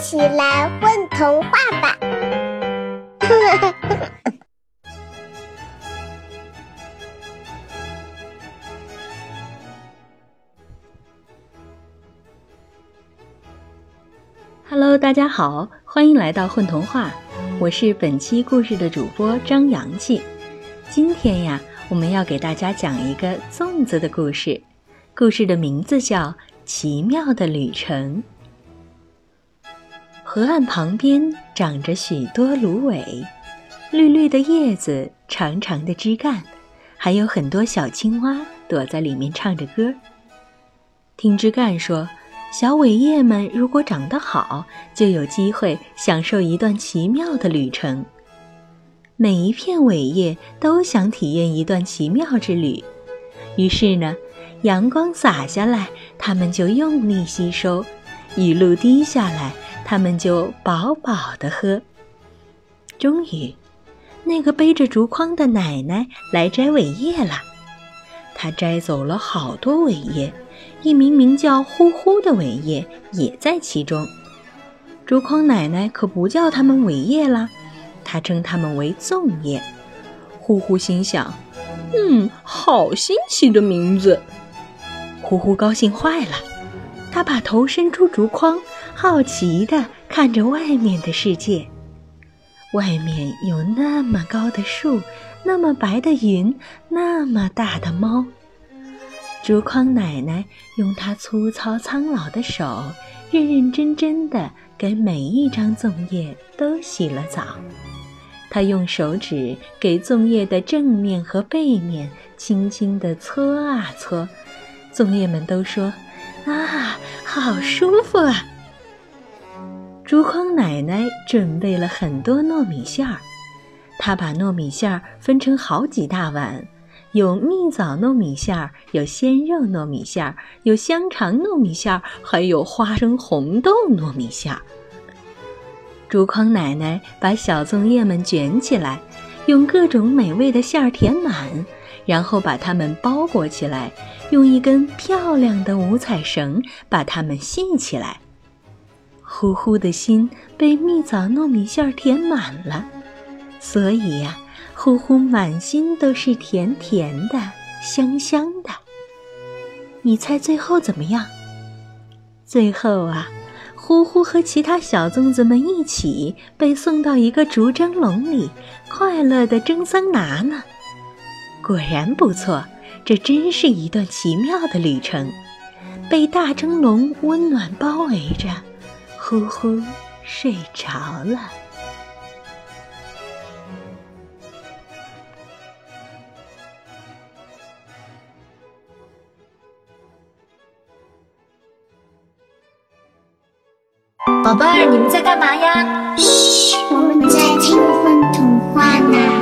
起来混童话吧！Hello，大家好，欢迎来到混童话，我是本期故事的主播张阳气。今天呀，我们要给大家讲一个粽子的故事，故事的名字叫《奇妙的旅程》。河岸旁边长着许多芦苇，绿绿的叶子，长长的枝干，还有很多小青蛙躲在里面唱着歌。听枝干说。小苇叶们如果长得好，就有机会享受一段奇妙的旅程。每一片苇叶都想体验一段奇妙之旅，于是呢，阳光洒下来，它们就用力吸收；雨露滴下来，它们就饱饱的喝。终于，那个背着竹筐的奶奶来摘苇叶了，她摘走了好多苇叶。一名名叫呼呼的苇叶也在其中。竹筐奶奶可不叫它们苇叶啦，她称它们为粽叶。呼呼心想：“嗯，好新奇的名字。”呼呼高兴坏了，他把头伸出竹筐，好奇地看着外面的世界。外面有那么高的树，那么白的云，那么大的猫。竹筐奶奶用她粗糙苍老的手，认认真真地给每一张粽叶都洗了澡。她用手指给粽叶的正面和背面轻轻地搓啊搓，粽叶们都说：“啊，好舒服啊！”竹筐奶奶准备了很多糯米馅儿，她把糯米馅儿分成好几大碗。有蜜枣糯米馅儿，有鲜肉糯米馅儿，有香肠糯米馅儿，还有花生红豆糯米馅儿。竹筐奶奶把小粽叶们卷起来，用各种美味的馅儿填满，然后把它们包裹起来，用一根漂亮的五彩绳把它们系起来。呼呼的心被蜜枣糯米馅儿填满了，所以呀。呼呼满心都是甜甜的、香香的。你猜最后怎么样？最后啊，呼呼和其他小粽子们一起被送到一个竹蒸笼里，快乐的蒸桑拿呢。果然不错，这真是一段奇妙的旅程。被大蒸笼温暖包围着，呼呼睡着了。宝贝儿，你们在干嘛呀？嘘，我们在听《混童话》呢。